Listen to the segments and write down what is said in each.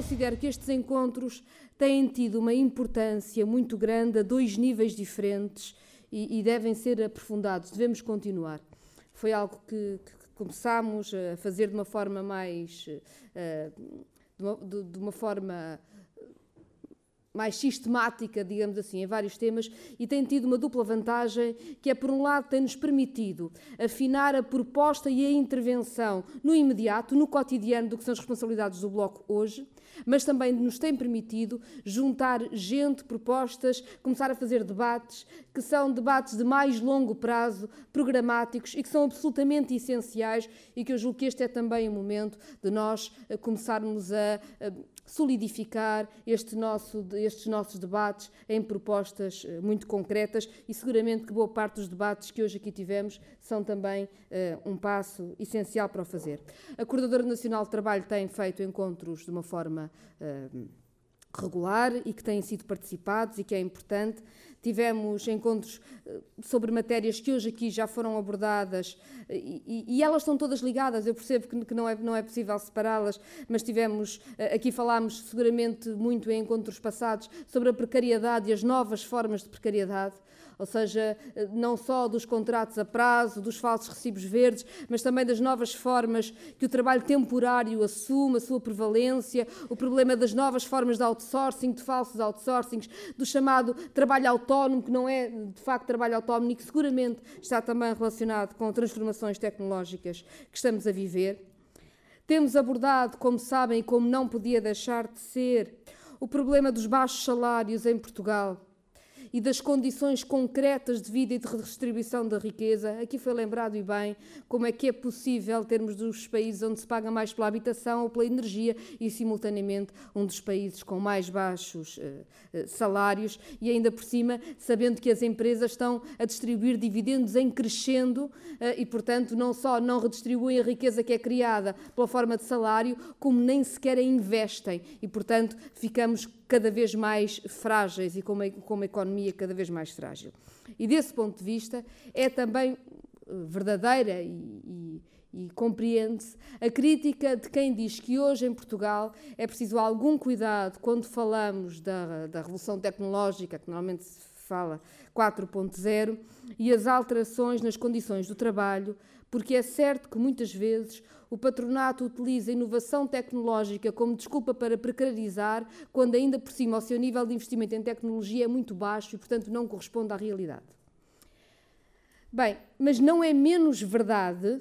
considero que estes encontros têm tido uma importância muito grande a dois níveis diferentes e, e devem ser aprofundados, devemos continuar. Foi algo que, que começámos a fazer de uma forma mais. Uh, de, uma, de, de uma forma mais sistemática, digamos assim, em vários temas e tem tido uma dupla vantagem, que é, por um lado, tem-nos permitido afinar a proposta e a intervenção no imediato, no cotidiano do que são as responsabilidades do Bloco hoje, mas também nos tem permitido juntar gente, propostas, começar a fazer debates, que são debates de mais longo prazo, programáticos e que são absolutamente essenciais e que eu julgo que este é também o momento de nós eh, começarmos a solidificar este nosso, estes nossos debates em propostas eh, muito concretas e seguramente que boa parte dos debates que hoje aqui tivemos são também uh, um passo essencial para o fazer. A Coordenadora Nacional de Trabalho tem feito encontros de uma forma uh, regular e que têm sido participados e que é importante. Tivemos encontros eh, sobre matérias que hoje aqui já foram abordadas eh, e, e, elas estão todas ligadas. Eu percebo que, que não, é, não é possível separá-las, mas tivemos, eh, aqui falámos seguramente muito em encontros passados sobre a precariedade e as novas formas de precariedade ou seja, não só dos contratos a prazo, dos falsos recibos verdes, mas também das novas formas que o trabalho temporário assume, a sua prevalência, o problema das novas formas de outsourcing, de falsos outsourcings, do chamado trabalho autónomo, que não é de facto trabalho autónomo e que seguramente está também relacionado com transformações tecnológicas que estamos a viver. Temos abordado, como sabem, e como não podia deixar de ser, o problema dos baixos salários em Portugal e das condições concretas de vida e de redistribuição da riqueza. Aqui foi lembrado e bem como é que é possível termos dos países onde se paga mais pela habitação ou pela energia e, simultaneamente, um dos países com mais baixos uh, salários e, ainda por cima, sabendo que as empresas estão a distribuir dividendos em crescendo uh, e, portanto, não só não redistribuem a riqueza que é criada pela forma de salário, como nem sequer a investem e, portanto, ficamos cada vez mais frágeis e com uma, com uma economia cada vez mais frágil. E desse ponto de vista, é também eh, verdadeira e, e, e compreende-se a crítica de quem diz que hoje em Portugal é preciso algum cuidado quando falamos da, da revolução tecnológica, que normalmente se fala 4.0, e as alterações nas condições do trabalho, porque é certo que muitas vezes o patronato utiliza a inovação tecnológica como desculpa para precarizar, quando ainda por cima o seu nível de investimento em tecnologia é muito baixo e, portanto, não corresponde à realidade. Bem, mas não é menos verdade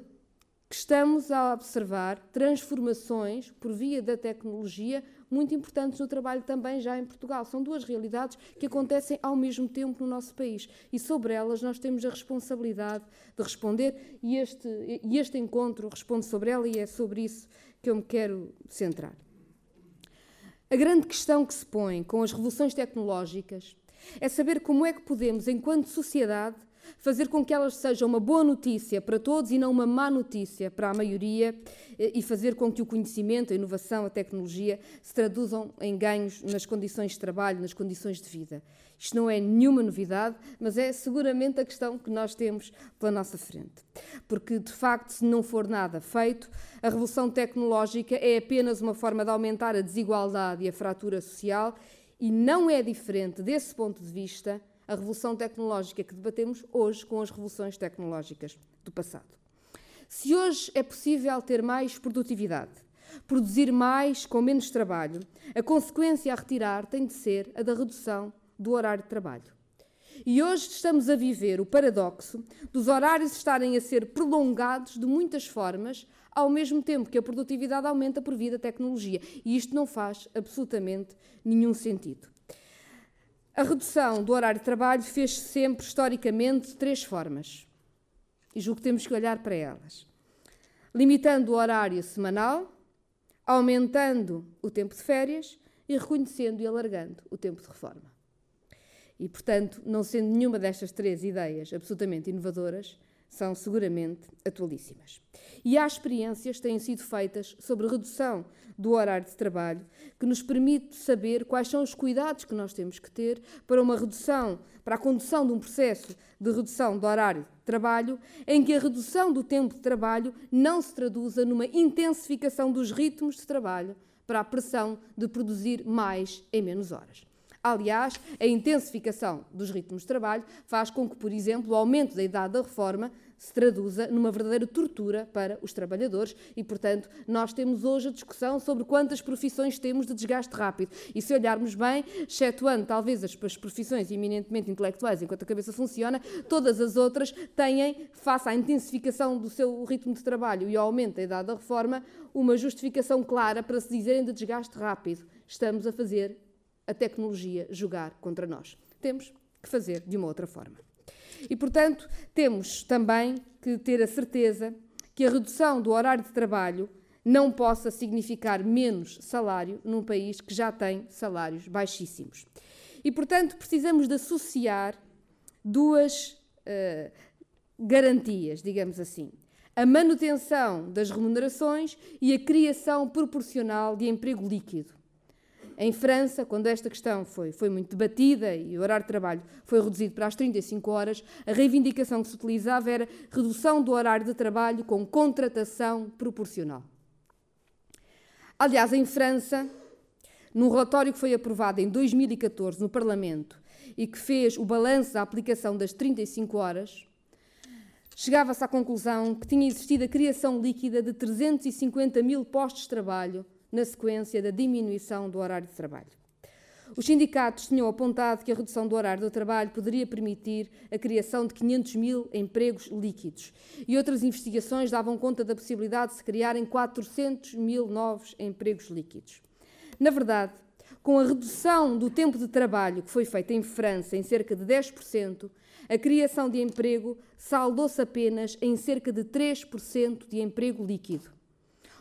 que estamos a observar transformações por via da tecnologia muito importantes no trabalho também já em Portugal. São duas realidades que acontecem ao mesmo tempo no nosso país e sobre elas nós temos a responsabilidade de responder e este, e este encontro responde sobre ela e é sobre isso que eu me quero centrar. A grande questão que se põe com as revoluções tecnológicas é saber como é que podemos, enquanto sociedade, fazer com que elas sejam uma boa notícia para todos e não uma má notícia para a maioria eh, e fazer com que o conhecimento, a inovação, a tecnologia se traduzam em ganhos nas condições de trabalho, nas condições de vida. Isto não é nenhuma novidade, mas é seguramente a questão que nós temos pela nossa frente. Porque, de facto, se não for nada feito, a revolução tecnológica é apenas uma forma de aumentar a desigualdade e a fratura social e não é diferente, desse ponto de vista, a revolução tecnológica que debatemos hoje com as revoluções tecnológicas do passado. Se hoje é possível ter mais produtividade, produzir mais com menos trabalho, a consequência a retirar tem de ser a da redução do horário de trabalho. E hoje estamos a viver o paradoxo dos horários estarem a ser prolongados de muitas formas, ao mesmo tempo que a produtividade aumenta por via da tecnologia. E isto não faz absolutamente nenhum sentido. A redução do horário de trabalho fez-se sempre, historicamente, de três formas. E julgo que temos que olhar para elas. Limitando o horário semanal, aumentando o tempo de férias e reconhecendo e alargando o tempo de reforma. E, portanto, não sendo nenhuma destas três ideias absolutamente inovadoras, são seguramente atualíssimas. E há experiências que têm sido feitas sobre redução do horário de trabalho que nos permite saber quais são os cuidados que nós temos que ter para uma redução, para a condução de um processo de redução do horário de trabalho, em que a redução do tempo de trabalho não se traduza numa intensificação dos ritmos de trabalho para a pressão de produzir mais em menos horas. Aliás, a intensificação dos ritmos de trabalho faz com que, por exemplo, o aumento da idade da reforma se traduza numa verdadeira tortura para os trabalhadores e, portanto, nós temos hoje a discussão sobre quantas profissões temos de desgaste rápido. E se olharmos bem, excetuando talvez as profissões eminentemente intelectuais, enquanto a cabeça funciona, todas as outras têm, face à intensificação do seu ritmo de trabalho e ao aumento da idade da reforma, uma justificação clara para se dizerem de desgaste rápido. Estamos a fazer a tecnologia jogar contra nós. Temos que fazer de uma outra forma. E, portanto, temos também que ter a certeza que a redução do horário de trabalho não possa significar menos salário num país que já tem salários baixíssimos. E, portanto, precisamos de associar duas uh, garantias, digamos assim. A manutenção das remunerações e a criação proporcional de emprego líquido. Em França, quando esta questão foi, foi muito debatida e o horário de trabalho foi reduzido para as 35 horas, a reivindicação que se utilizava era redução do horário de trabalho com contratação proporcional. Aliás, em França, num relatório que foi aprovado em 2014 no Parlamento e que fez o balanço da aplicação das 35 horas, chegava-se à conclusão que tinha existido a criação líquida de 350 mil postos de trabalho na sequência da diminuição do horário de trabalho. Os sindicatos tinham apontado que a redução do horário do trabalho poderia permitir a criação de 500 mil empregos líquidos e outras investigações davam conta da possibilidade de se criarem 400 mil novos empregos líquidos. Na verdade, com a redução do tempo de trabalho que foi feita em França em cerca de 10%, a criação de emprego saldou-se apenas em cerca de 3% de emprego líquido.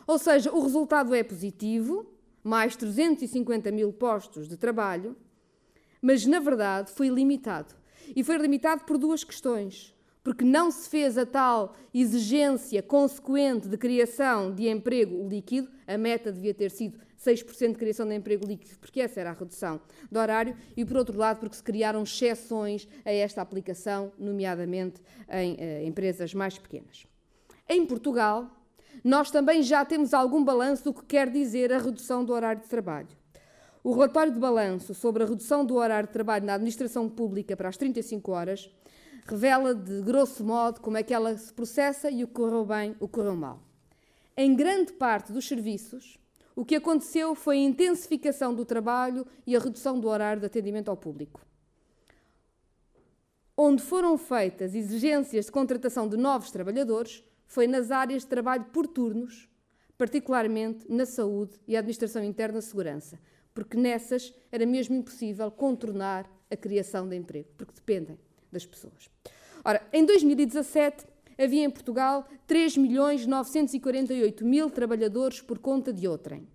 Ou seja, o resultado é positivo, mais 350 mil postos de trabalho, mas na verdade foi limitado. E foi limitado por duas questões. Porque não se fez a tal exigência consequente de criação de emprego líquido, a meta devia ter sido 6% de criação de emprego líquido, porque essa era a redução do horário, e por outro lado, porque se criaram exceções a esta aplicação, nomeadamente em eh, empresas mais pequenas. Em Portugal, nós também já temos algum balanço do que quer dizer a redução do horário de trabalho. O relatório de balanço sobre a redução do horário de trabalho na administração pública para as 35 horas revela, de grosso modo, como é que ela se processa e o que correu bem, o que correu mal. Em grande parte dos serviços, o que aconteceu foi a intensificação do trabalho e a redução do horário de atendimento ao público. Onde foram feitas exigências de contratação de novos trabalhadores, foi nas áreas de trabalho por turnos, particularmente na saúde e administração interna segurança, porque nessas era mesmo impossível contornar a criação de emprego, porque dependem das pessoas. Ora, em 2017 havia em Portugal 3 milhões 948 mil trabalhadores por conta de outrem.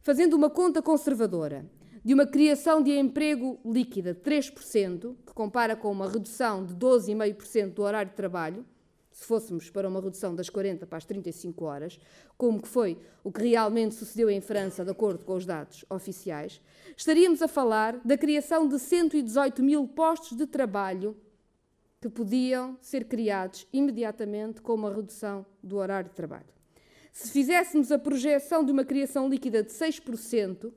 Fazendo uma conta conservadora de uma criação de emprego líquida de 3%, que compara com uma redução de 12,5% do horário de trabalho, se fôssemos para uma redução das 40 para as 35 horas, como que foi o que realmente sucedeu em França, de acordo com os dados oficiais, estaríamos a falar da criação de 118 mil postos de trabalho que podiam ser criados imediatamente com uma redução do horário de trabalho. Se fizéssemos a projeção de uma criação líquida de 6%,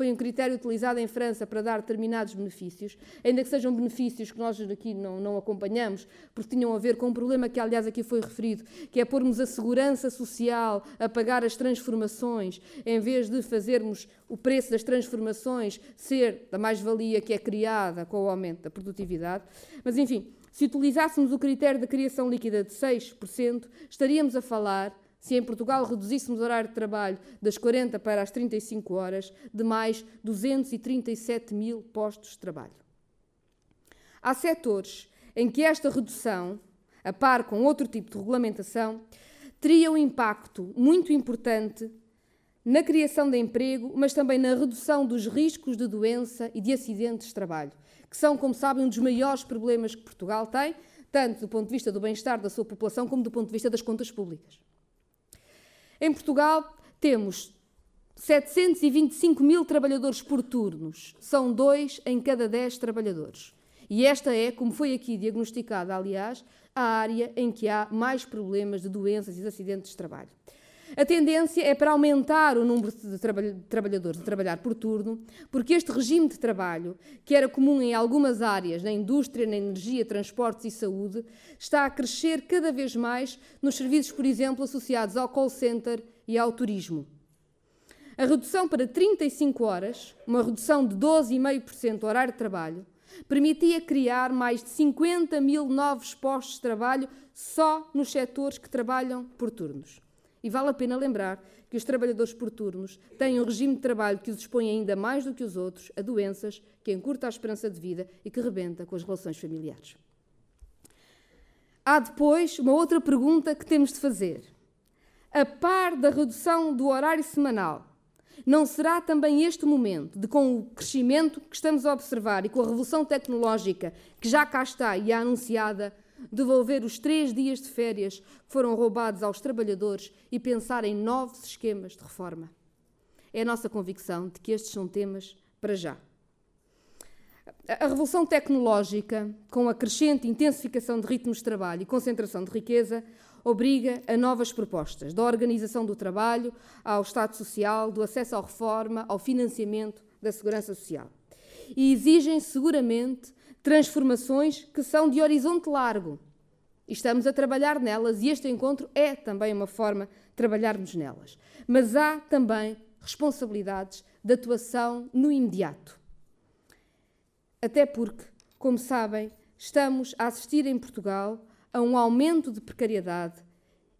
foi um critério utilizado em França para dar determinados benefícios, ainda que sejam benefícios que nós aqui não, não acompanhamos, porque tinham a ver com um problema que, aliás, aqui foi referido, que é pormos a segurança social a pagar as transformações, em vez de fazermos o preço das transformações ser da mais-valia que é criada com o aumento da produtividade. Mas, enfim, se utilizássemos o critério da criação líquida de 6%, estaríamos a falar se em Portugal reduzíssemos o horário de trabalho das 40 para as 35 horas, de mais 237 mil postos de trabalho. Há setores em que esta redução, a par com outro tipo de regulamentação, teria um impacto muito importante na criação de emprego, mas também na redução dos riscos de doença e de acidentes de trabalho, que são, como sabem, um dos maiores problemas que Portugal tem, tanto do ponto de vista do bem-estar da sua população como do ponto de vista das contas públicas. Em Portugal, temos 725 mil trabalhadores por turnos, são dois em cada dez trabalhadores. E esta é, como foi aqui diagnosticada, aliás, a área em que há mais problemas de doenças e de acidentes de trabalho. A tendência é para aumentar o número de trabalhadores a trabalhar por turno, porque este regime de trabalho, que era comum em algumas áreas, na indústria, na energia, transportes e saúde, está a crescer cada vez mais nos serviços, por exemplo, associados ao call center e ao turismo. A redução para 35 horas, uma redução de 12,5% do horário de trabalho, permitia criar mais de 50 mil novos postos de trabalho só nos setores que trabalham por turnos. E vale a pena lembrar que os trabalhadores por turnos têm um regime de trabalho que os expõe ainda mais do que os outros a doenças, que encurta a esperança de vida e que rebenta com as relações familiares. Há depois uma outra pergunta que temos de fazer. A par da redução do horário semanal, não será também este momento de, com o crescimento que estamos a observar e com a revolução tecnológica que já cá está e é anunciada, devolver os três dias de férias que foram roubados aos trabalhadores e pensar em novos esquemas de reforma. É a nossa convicção de que estes são temas para já. A revolução tecnológica, com a crescente intensificação de ritmos de trabalho e concentração de riqueza, obriga a novas propostas, da organização do trabalho, ao Estado Social, do acesso à reforma, ao financiamento da segurança social. E exigem seguramente transformações que são de horizonte largo. E estamos a trabalhar nelas, e este encontro é também uma forma de trabalharmos nelas. Mas há também responsabilidades de atuação no imediato. Até porque, como sabem, estamos a assistir em Portugal a um aumento de precariedade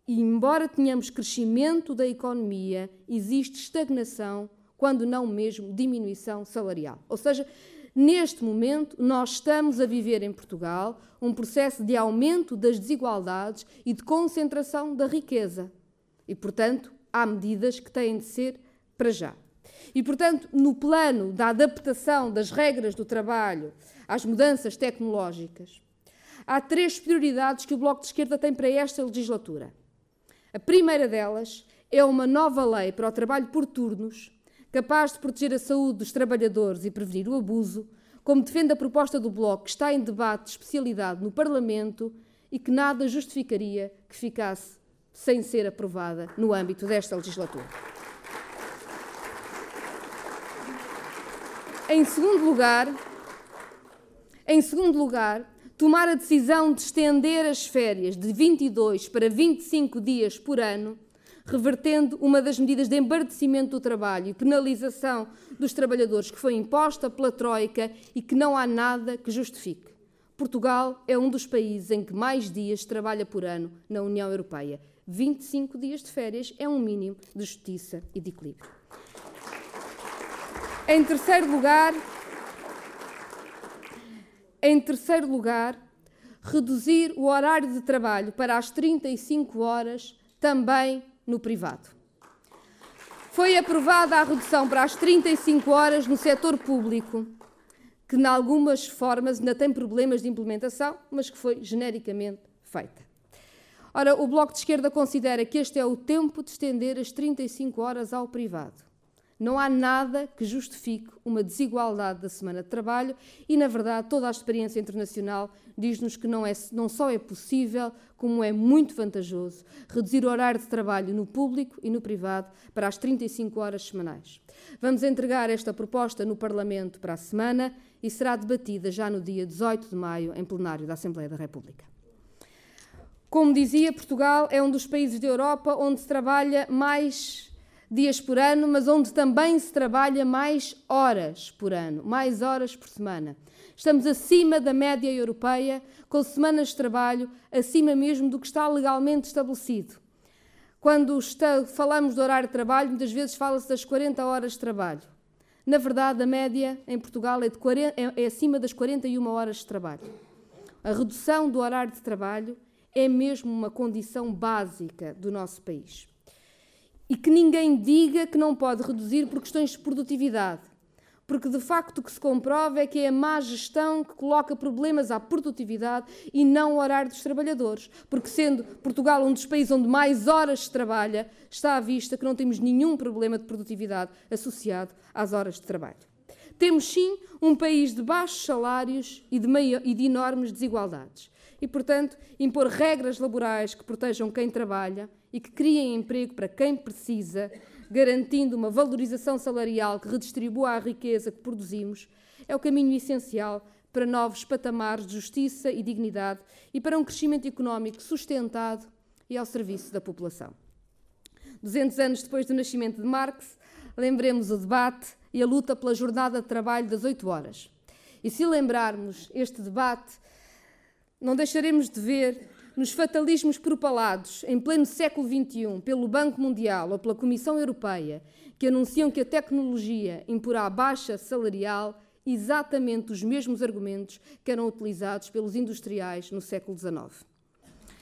e, embora tenhamos crescimento da economia, existe estagnação, quando não mesmo diminuição salarial. Ou seja, Neste momento, nós estamos a viver em Portugal um processo de aumento das desigualdades e de concentração da riqueza. E, portanto, há medidas que têm de ser para já. E, portanto, no plano da adaptação das regras do trabalho às mudanças tecnológicas, há três prioridades que o Bloco de Esquerda tem para esta legislatura. A primeira delas é uma nova lei para o trabalho por turnos capaz de proteger a saúde dos trabalhadores e prevenir o abuso, como defende a proposta do Bloco, que está em debate de especialidade no Parlamento e que nada justificaria que ficasse sem ser aprovada no âmbito desta legislatura. Em segundo lugar, em segundo lugar, tomar a decisão de estender as férias de 22 para 25 dias por ano revertendo uma das medidas de embardecimento do trabalho e penalização dos trabalhadores que foi imposta pela Troika e que não há nada que justifique. Portugal é um dos países em que mais dias trabalha por ano na União Europeia. 25 dias de férias é um mínimo de justiça e de equilíbrio. Em terceiro lugar, em terceiro lugar, reduzir o horário de trabalho para as 35 horas também no privado. Foi aprovada a redução para as 35 horas no setor público, que, em algumas formas, ainda tem problemas de implementação, mas que foi genericamente feita. Ora, o Bloco de Esquerda considera que este é o tempo de estender as 35 horas ao privado. Não há nada que justifique uma desigualdade da semana de trabalho e, na verdade, toda a experiência internacional diz-nos que não, é, não só é possível, como é muito vantajoso reduzir o horário de trabalho no público e no privado para as 35 horas semanais. Vamos entregar esta proposta no Parlamento para a semana e será debatida já no dia 18 de maio em plenário da Assembleia da República. Como dizia, Portugal é um dos países da Europa onde se trabalha mais dias por ano, mas onde também se trabalha mais horas por ano, mais horas por semana. Estamos acima da média europeia, com semanas de trabalho acima mesmo do que está legalmente estabelecido. Quando está, falamos do horário de trabalho, muitas vezes fala-se das 40 horas de trabalho. Na verdade, a média em Portugal é, de 40, é, é acima das 41 horas de trabalho. A redução do horário de trabalho é mesmo uma condição básica do nosso país e que ninguém diga que não pode reduzir por questões de produtividade, porque de facto o que se comprova é que é a má gestão que coloca problemas à produtividade e não ao horário dos trabalhadores. Porque, sendo Portugal um dos países onde mais horas se trabalha, está à vista que não temos nenhum problema de produtividade associado às horas de trabalho. Temos sim um país de baixos salários e de, e de enormes desigualdades. E, portanto, impor regras laborais que protejam quem trabalha e que criem emprego para quem precisa garantindo uma valorização salarial que redistribua a riqueza que produzimos, é o caminho essencial para novos patamares de justiça e dignidade e para um crescimento económico sustentado e ao serviço da população. 200 anos depois do nascimento de Marx, lembremos o debate e a luta pela jornada de trabalho das 8 horas. E se lembrarmos este debate, não deixaremos de ver nos fatalismos propalados em pleno século XXI pelo Banco Mundial ou pela Comissão Europeia, que anunciam que a tecnologia imporá baixa salarial, exatamente os mesmos argumentos que eram utilizados pelos industriais no século XIX.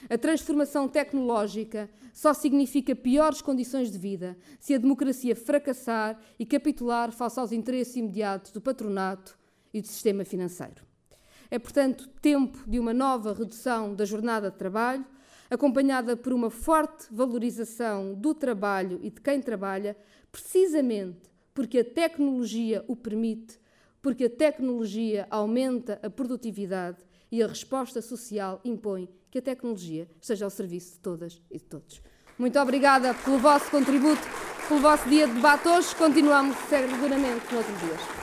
A transformação tecnológica só significa piores condições de vida se a democracia fracassar e capitular face aos interesses imediatos do patronato e do sistema financeiro. É, portanto, tempo de uma nova redução da jornada de trabalho, acompanhada por uma forte valorização do trabalho e de quem trabalha, precisamente porque a tecnologia o permite, porque a tecnologia aumenta a produtividade e a resposta social impõe que a tecnologia esteja ao serviço de todas e de todos. Muito obrigada pelo vosso contributo, pelo vosso dia de debate hoje. Continuamos seguramente noutros dias.